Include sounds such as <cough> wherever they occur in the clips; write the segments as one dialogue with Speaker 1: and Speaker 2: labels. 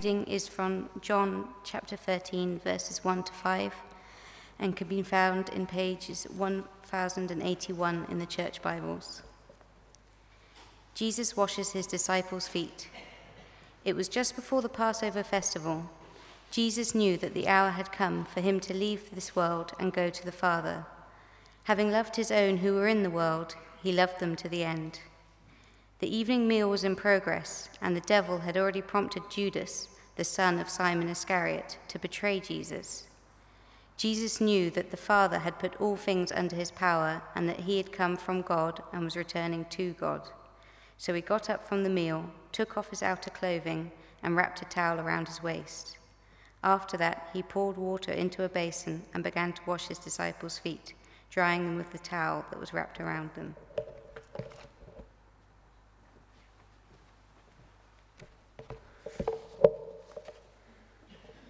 Speaker 1: reading is from John chapter 13, verses 1 to 5, and can be found in pages 1081 in the Church Bibles. Jesus washes his disciples' feet. It was just before the Passover festival. Jesus knew that the hour had come for him to leave this world and go to the Father. Having loved his own who were in the world, he loved them to the end. The evening meal was in progress, and the devil had already prompted Judas, the son of Simon Iscariot, to betray Jesus. Jesus knew that the Father had put all things under his power, and that he had come from God and was returning to God. So he got up from the meal, took off his outer clothing, and wrapped a towel around his waist. After that, he poured water into a basin and began to wash his disciples' feet, drying them with the towel that was wrapped around them.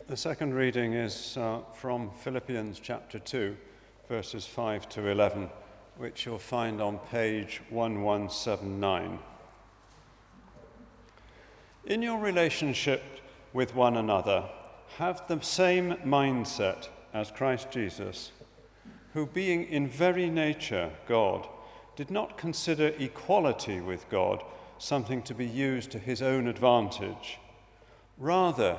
Speaker 2: The second reading is uh, from Philippians chapter 2, verses 5 to 11, which you'll find on page 1179. In your relationship with one another, have the same mindset as Christ Jesus, who, being in very nature God, did not consider equality with God something to be used to his own advantage. Rather,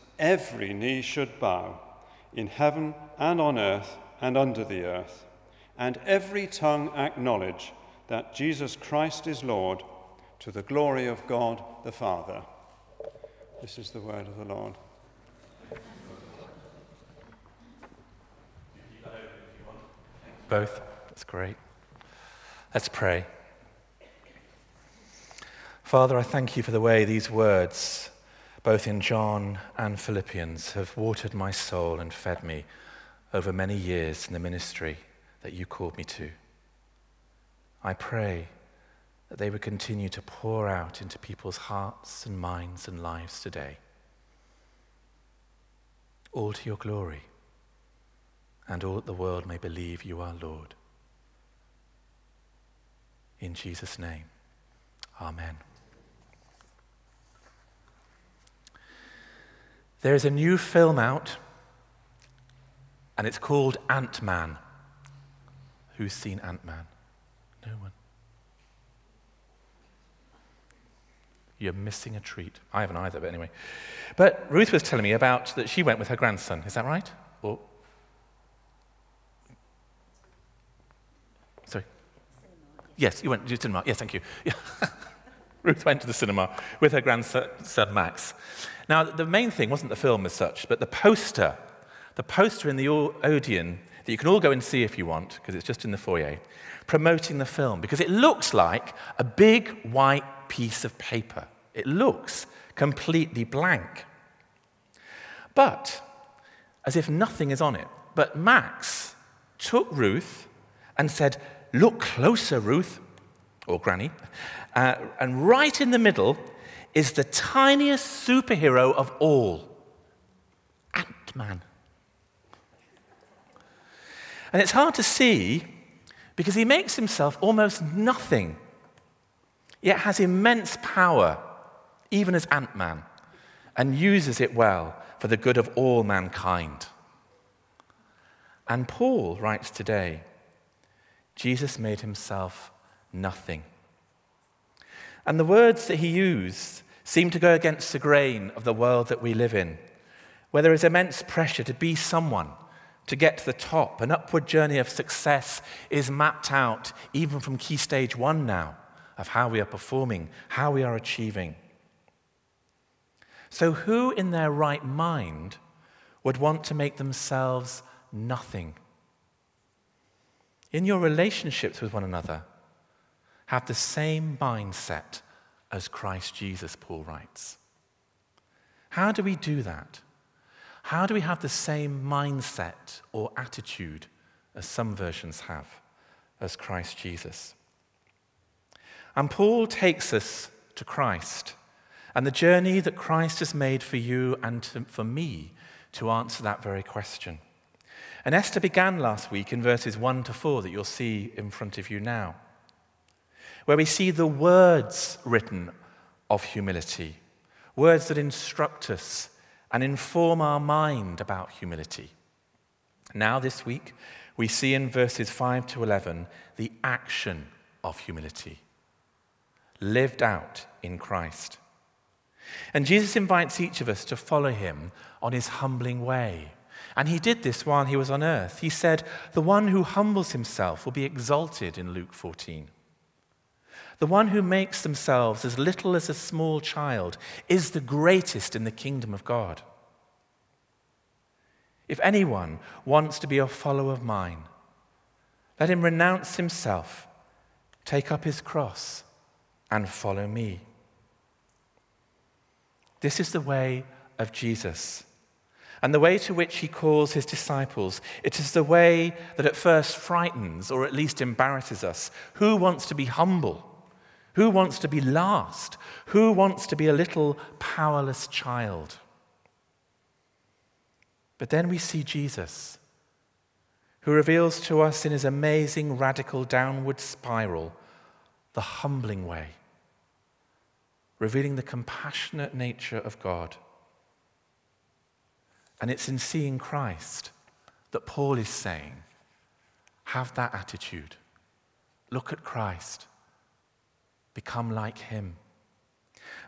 Speaker 2: every knee should bow, in heaven and on earth and under the earth, and every tongue acknowledge that Jesus Christ is Lord, to the glory of God the Father. This is the word of the Lord.
Speaker 3: Both. That's great. Let's pray. Father, I thank you for the way these words both in John and Philippians, have watered my soul and fed me over many years in the ministry that you called me to. I pray that they would continue to pour out into people's hearts and minds and lives today. All to your glory, and all that the world may believe you are Lord. In Jesus' name, Amen. There is a new film out, and it's called Ant Man. Who's seen Ant Man? No one. You're missing a treat. I haven't either, but anyway. But Ruth was telling me about that she went with her grandson. Is that right? Or sorry. Yes, you went to cinema. Yes, thank you. Yeah. <laughs> <laughs> Ruth went to the cinema with her grandson Max. Now, the main thing wasn't the film as such, but the poster. The poster in the Odeon that you can all go and see if you want, because it's just in the foyer, promoting the film, because it looks like a big white piece of paper. It looks completely blank. But, as if nothing is on it, but Max took Ruth and said, Look closer, Ruth, or Granny. Uh, and right in the middle is the tiniest superhero of all Ant Man. And it's hard to see because he makes himself almost nothing, yet has immense power, even as Ant Man, and uses it well for the good of all mankind. And Paul writes today Jesus made himself nothing. And the words that he used seem to go against the grain of the world that we live in, where there is immense pressure to be someone, to get to the top. An upward journey of success is mapped out even from key stage one now of how we are performing, how we are achieving. So, who in their right mind would want to make themselves nothing? In your relationships with one another, have the same mindset as Christ Jesus, Paul writes. How do we do that? How do we have the same mindset or attitude as some versions have as Christ Jesus? And Paul takes us to Christ and the journey that Christ has made for you and to, for me to answer that very question. And Esther began last week in verses 1 to 4 that you'll see in front of you now, where we see the words written of humility, words that instruct us and inform our mind about humility. Now, this week, we see in verses 5 to 11 the action of humility lived out in Christ. And Jesus invites each of us to follow him on his humbling way. And he did this while he was on earth. He said, The one who humbles himself will be exalted in Luke 14. The one who makes themselves as little as a small child is the greatest in the kingdom of God. If anyone wants to be a follower of mine, let him renounce himself, take up his cross, and follow me. This is the way of Jesus. And the way to which he calls his disciples, it is the way that at first frightens or at least embarrasses us. Who wants to be humble? Who wants to be last? Who wants to be a little powerless child? But then we see Jesus, who reveals to us in his amazing radical downward spiral the humbling way revealing the compassionate nature of God. And it's in seeing Christ that Paul is saying, have that attitude. Look at Christ. Become like him.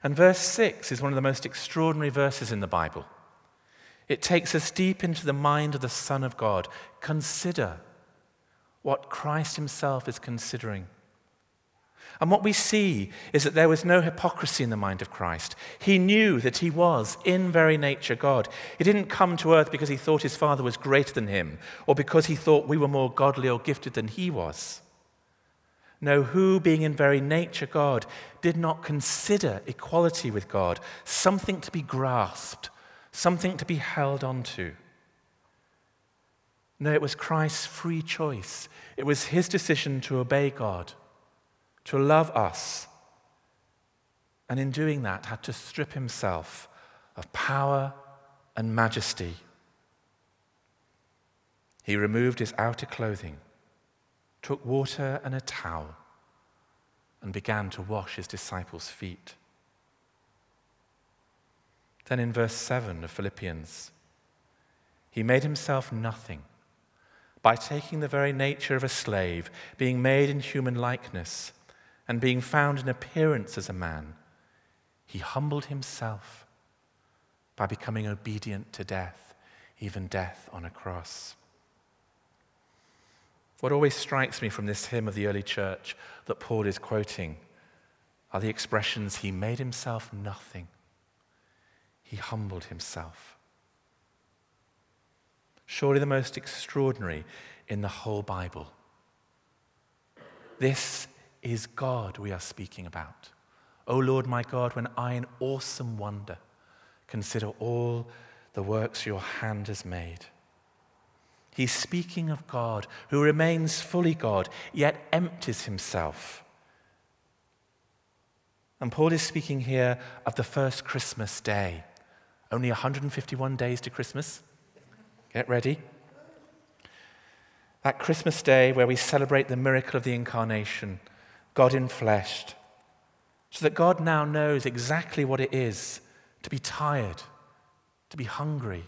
Speaker 3: And verse 6 is one of the most extraordinary verses in the Bible. It takes us deep into the mind of the Son of God. Consider what Christ himself is considering. And what we see is that there was no hypocrisy in the mind of Christ. He knew that he was, in very nature, God. He didn't come to earth because he thought his Father was greater than him or because he thought we were more godly or gifted than he was. No, who, being in very nature God, did not consider equality with God something to be grasped, something to be held onto. No, it was Christ's free choice. It was his decision to obey God to love us. And in doing that, had to strip himself of power and majesty. He removed his outer clothing, took water and a towel, and began to wash his disciples' feet. Then in verse 7 of Philippians, he made himself nothing by taking the very nature of a slave, being made in human likeness and being found in appearance as a man, he humbled himself by becoming obedient to death, even death on a cross. What always strikes me from this hymn of the early church that Paul is quoting are the expressions he made himself nothing, he humbled himself. Surely the most extraordinary in the whole Bible. This is God we are speaking about. O Lord my God, when I in awesome wonder consider all the works your hand has made. He's speaking of God who remains fully God, yet empties himself. And Paul is speaking here of the first Christmas day. Only 151 days to Christmas. Get ready. That Christmas day where we celebrate the miracle of the incarnation God in flesh, so that God now knows exactly what it is to be tired, to be hungry,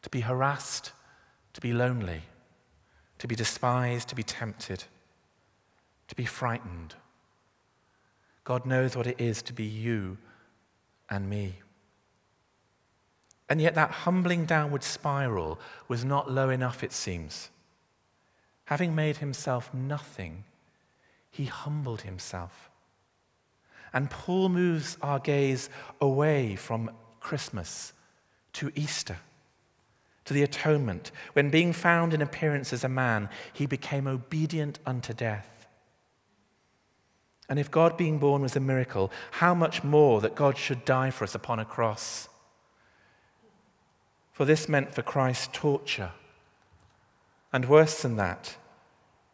Speaker 3: to be harassed, to be lonely, to be despised, to be tempted, to be frightened. God knows what it is to be you and me. And yet, that humbling downward spiral was not low enough, it seems. Having made himself nothing, he humbled himself. And Paul moves our gaze away from Christmas to Easter, to the atonement, when being found in appearance as a man, he became obedient unto death. And if God being born was a miracle, how much more that God should die for us upon a cross? For this meant for Christ torture. And worse than that,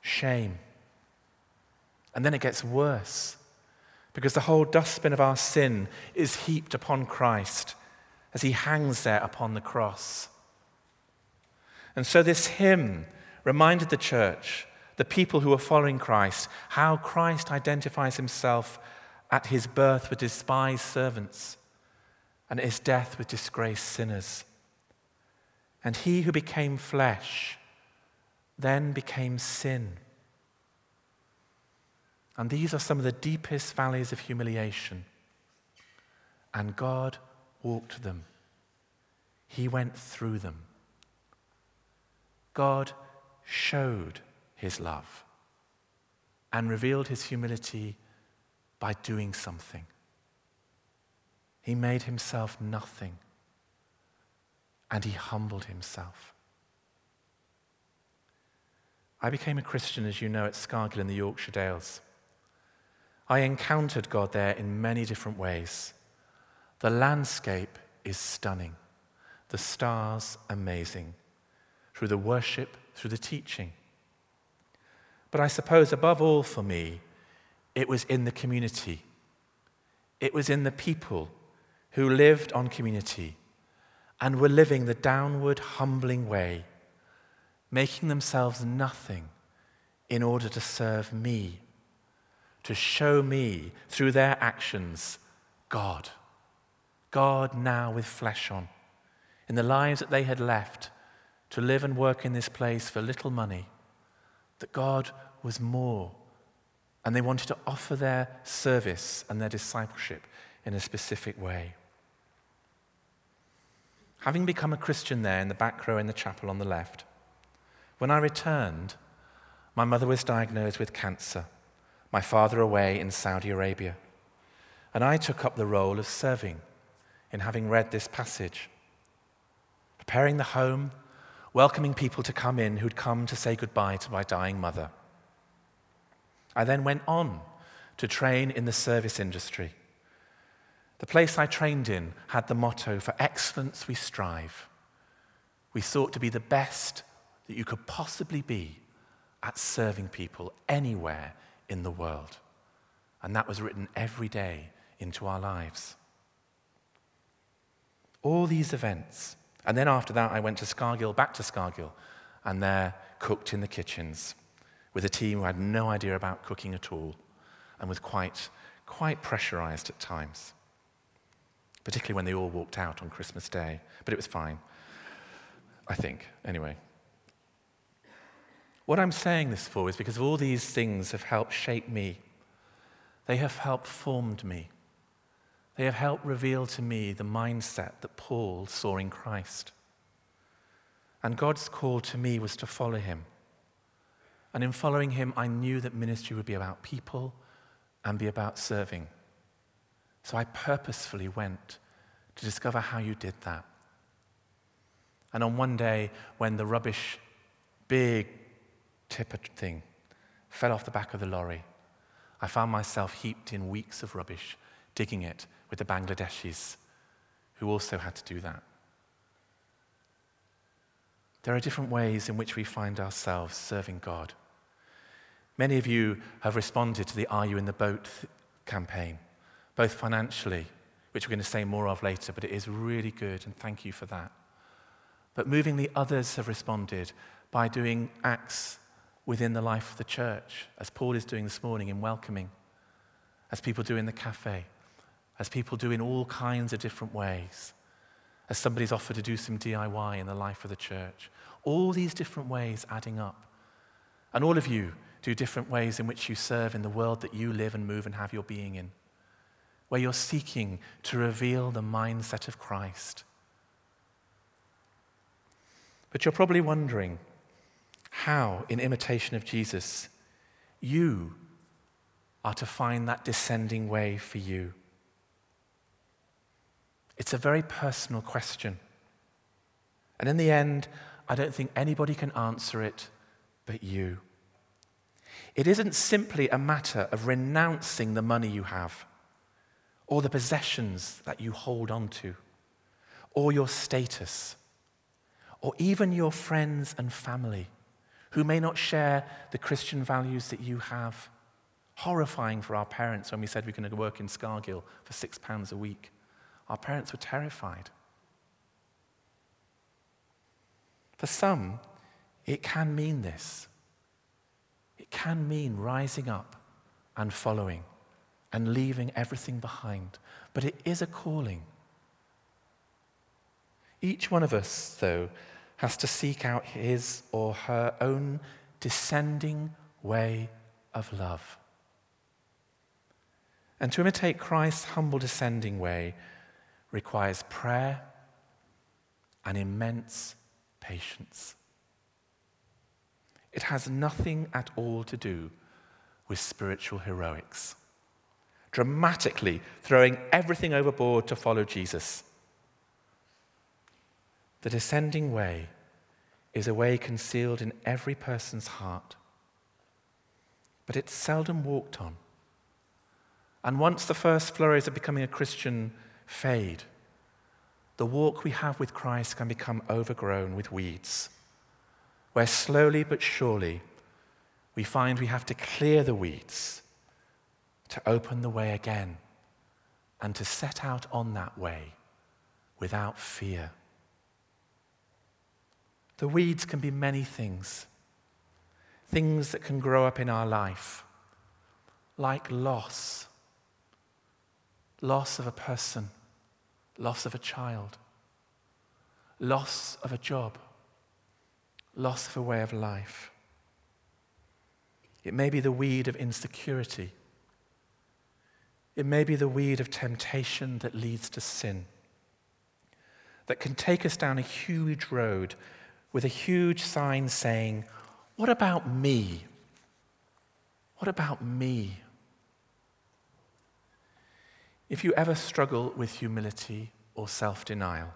Speaker 3: shame. And then it gets worse because the whole dustbin of our sin is heaped upon Christ as he hangs there upon the cross. And so this hymn reminded the church, the people who were following Christ, how Christ identifies himself at his birth with despised servants and at his death with disgraced sinners. And he who became flesh then became sin. And these are some of the deepest valleys of humiliation. And God walked them, He went through them. God showed His love and revealed His humility by doing something. He made Himself nothing and He humbled Himself. I became a Christian, as you know, at Scargill in the Yorkshire Dales. I encountered God there in many different ways. The landscape is stunning, the stars amazing, through the worship, through the teaching. But I suppose above all for me, it was in the community. It was in the people who lived on community and were living the downward, humbling way, making themselves nothing in order to serve me to show me through their actions God. God now with flesh on. In the lives that they had left to live and work in this place for little money, that God was more. And they wanted to offer their service and their discipleship in a specific way. Having become a Christian there in the back row in the chapel on the left, when I returned, my mother was diagnosed with cancer my father away in Saudi Arabia. And I took up the role of serving in having read this passage, preparing the home, welcoming people to come in who'd come to say goodbye to my dying mother. I then went on to train in the service industry. The place I trained in had the motto for excellence we strive. We sought to be the best that you could possibly be at serving people anywhere in the world. And that was written every day into our lives. All these events. And then after that, I went to Scargill, back to Scargill, and there cooked in the kitchens with a team who had no idea about cooking at all and was quite, quite pressurized at times, particularly when they all walked out on Christmas Day. But it was fine, I think, anyway. What I'm saying this for is because all these things have helped shape me. They have helped formed me. They have helped reveal to me the mindset that Paul saw in Christ. And God's call to me was to follow him. And in following him, I knew that ministry would be about people and be about serving. So I purposefully went to discover how you did that. And on one day, when the rubbish, big tipper thing fell off the back of the lorry. I found myself heaped in weeks of rubbish, digging it with the Bangladeshis, who also had to do that. There are different ways in which we find ourselves serving God. Many of you have responded to the Are You in the Boat campaign, both financially, which we're going to say more of later, but it is really good, and thank you for that. But movingly, others have responded by doing acts within the life of the church, as Paul is doing this morning in welcoming, as people do in the cafe, as people do in all kinds of different ways, as somebody's offered to do some DIY in the life of the church. All these different ways adding up. And all of you do different ways in which you serve in the world that you live and move and have your being in, where you're seeking to reveal the mindset of Christ. But you're probably wondering, how, in imitation of Jesus, you are to find that descending way for you. It's a very personal question. And in the end, I don't think anybody can answer it but you. It isn't simply a matter of renouncing the money you have, or the possessions that you hold on to, or your status, or even your friends and family who may not share the Christian values that you have. Horrifying for our parents when we said we are going to work in Scargill for six pounds a week. Our parents were terrified. For some, it can mean this. It can mean rising up and following and leaving everything behind. But it is a calling. Each one of us, though, has to seek out his or her own descending way of love. And to imitate Christ's humble descending way requires prayer and immense patience. It has nothing at all to do with spiritual heroics, dramatically throwing everything overboard to follow Jesus. The descending way is a way concealed in every person's heart, but it's seldom walked on. And once the first flurries of becoming a Christian fade, the walk we have with Christ can become overgrown with weeds, where slowly but surely we find we have to clear the weeds to open the way again and to set out on that way without fear. The weeds can be many things, things that can grow up in our life, like loss loss of a person, loss of a child, loss of a job, loss of a way of life. It may be the weed of insecurity. It may be the weed of temptation that leads to sin, that can take us down a huge road with a huge sign saying, What about me? What about me? If you ever struggle with humility or self denial,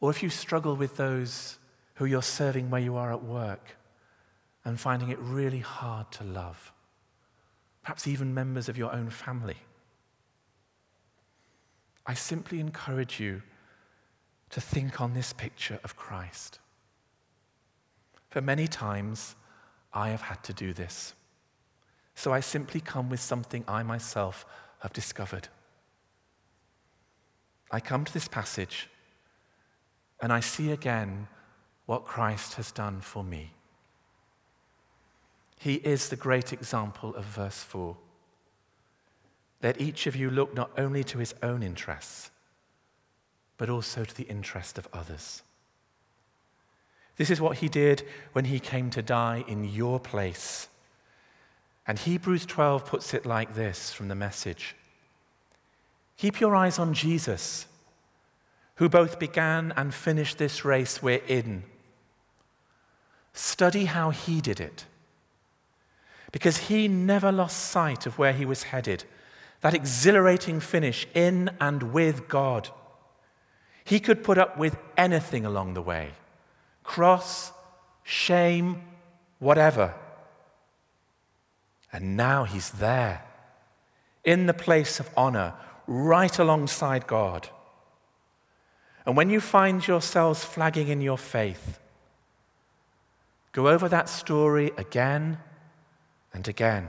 Speaker 3: or if you struggle with those who you're serving where you are at work and finding it really hard to love, perhaps even members of your own family, I simply encourage you to think on this picture of Christ. For many times, I have had to do this. So I simply come with something I myself have discovered. I come to this passage and I see again what Christ has done for me. He is the great example of verse 4. Let each of you look not only to his own interests, but also to the interest of others. This is what he did when he came to die in your place and Hebrews 12 puts it like this from the message Keep your eyes on Jesus, who both began and finished this race we're in. Study how he did it. Because he never lost sight of where he was headed that exhilarating finish in and with God. He could put up with anything along the way cross, shame, whatever. And now he's there, in the place of honor, right alongside God. And when you find yourselves flagging in your faith, go over that story again and again,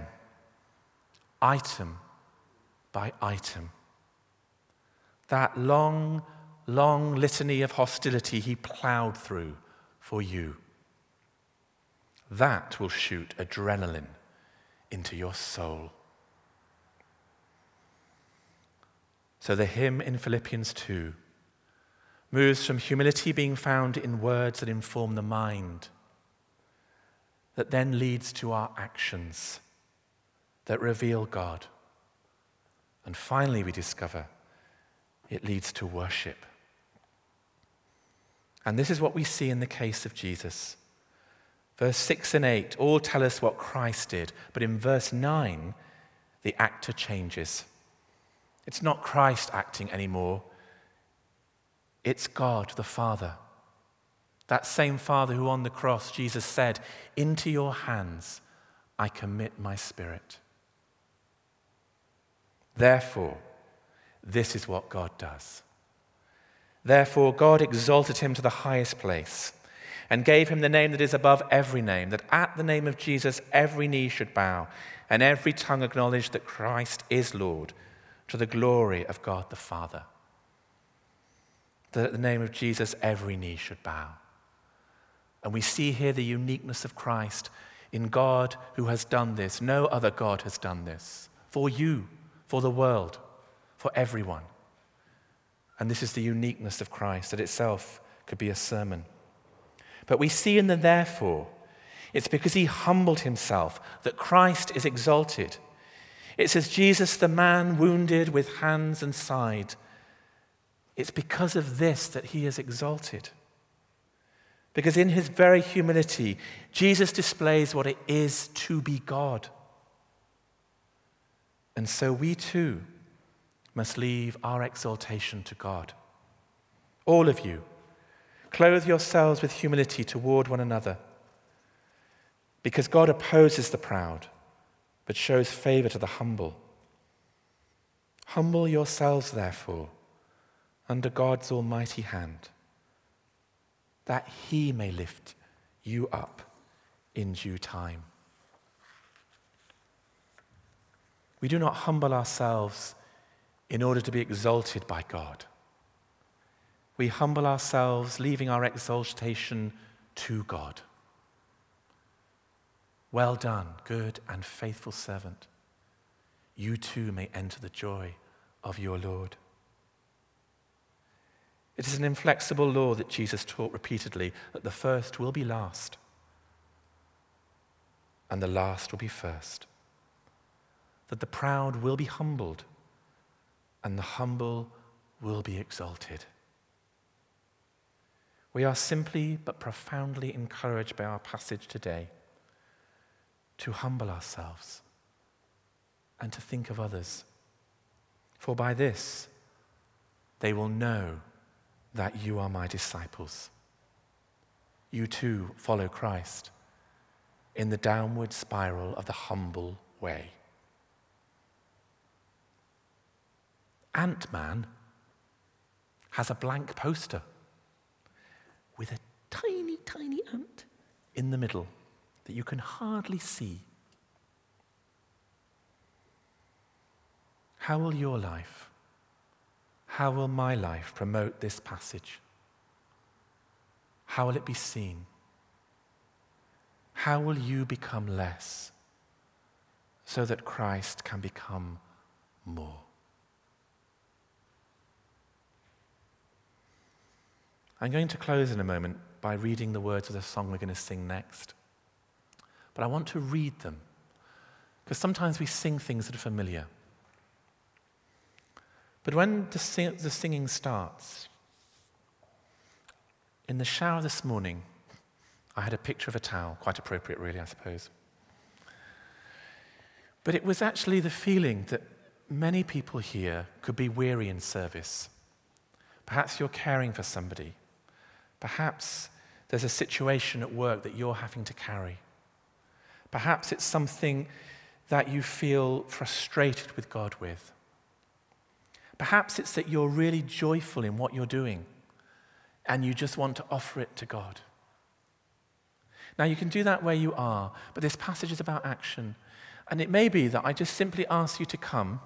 Speaker 3: item by item. That long, long litany of hostility he plowed through for you. That will shoot adrenaline into your soul. So the hymn in Philippians 2 moves from humility being found in words that inform the mind, that then leads to our actions that reveal God. And finally, we discover it leads to worship. And this is what we see in the case of Jesus. Verse 6 and 8 all tell us what Christ did, but in verse 9, the actor changes. It's not Christ acting anymore, it's God the Father. That same Father who on the cross, Jesus said, Into your hands I commit my spirit. Therefore, this is what God does. Therefore, God exalted him to the highest place and gave him the name that is above every name, that at the name of Jesus every knee should bow and every tongue acknowledge that Christ is Lord to the glory of God the Father. That at the name of Jesus every knee should bow. And we see here the uniqueness of Christ in God who has done this. No other God has done this for you, for the world, for everyone. And this is the uniqueness of Christ that itself could be a sermon. But we see in the therefore, it's because he humbled himself that Christ is exalted. It says, Jesus, the man wounded with hands and side. It's because of this that he is exalted. Because in his very humility, Jesus displays what it is to be God. And so we too must leave our exaltation to God. All of you, clothe yourselves with humility toward one another. Because God opposes the proud, but shows favor to the humble. Humble yourselves, therefore, under God's almighty hand that he may lift you up in due time. We do not humble ourselves in order to be exalted by God. We humble ourselves, leaving our exaltation to God. Well done, good and faithful servant. You too may enter the joy of your Lord. It is an inflexible law that Jesus taught repeatedly that the first will be last and the last will be first. That the proud will be humbled and the humble will be exalted. We are simply but profoundly encouraged by our passage today to humble ourselves and to think of others. For by this they will know that you are my disciples. You too follow Christ in the downward spiral of the humble way. Ant Man has a blank poster with a tiny, tiny ant in the middle that you can hardly see. How will your life how will my life promote this passage? How will it be seen? How will you become less so that Christ can become more? I'm going to close in a moment by reading the words of the song we're going to sing next. But I want to read them because sometimes we sing things that are familiar. But when the, sing- the singing starts, in the shower this morning, I had a picture of a towel, quite appropriate, really, I suppose. But it was actually the feeling that many people here could be weary in service. Perhaps you're caring for somebody. Perhaps there's a situation at work that you're having to carry. Perhaps it's something that you feel frustrated with God with. Perhaps it's that you're really joyful in what you're doing and you just want to offer it to God. Now, you can do that where you are, but this passage is about action. And it may be that I just simply ask you to come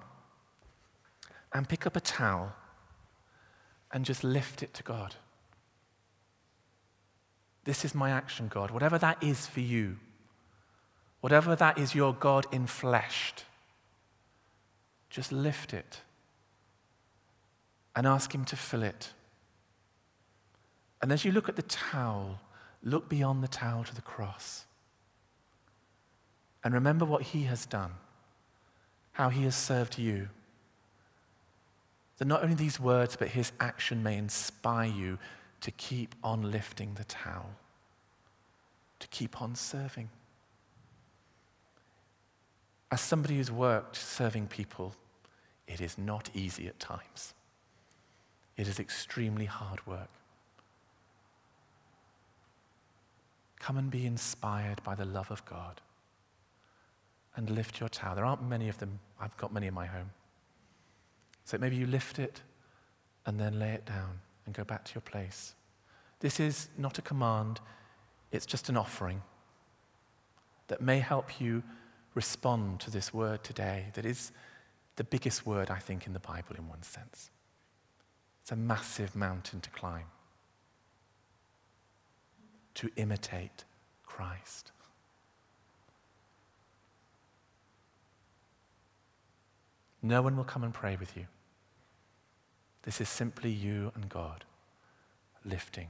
Speaker 3: and pick up a towel and just lift it to God. This is my action, God. Whatever that is for you, whatever that is your God in fleshed, just lift it and ask Him to fill it. And as you look at the towel, look beyond the towel to the cross. And remember what He has done, how He has served you. That not only these words, but His action may inspire you to keep on lifting the towel, to keep on serving. As somebody who's worked serving people, it is not easy at times. It is extremely hard work. Come and be inspired by the love of God and lift your towel. There aren't many of them. I've got many in my home. So maybe you lift it and then lay it down and go back to your place. This is not a command, it's just an offering that may help you respond to this word today that is the biggest word, I think, in the Bible in one sense. It's a massive mountain to climb to imitate Christ. No one will come and pray with you. This is simply you and God lifting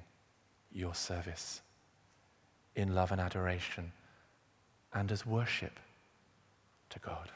Speaker 3: your service in love and adoration and as worship to God.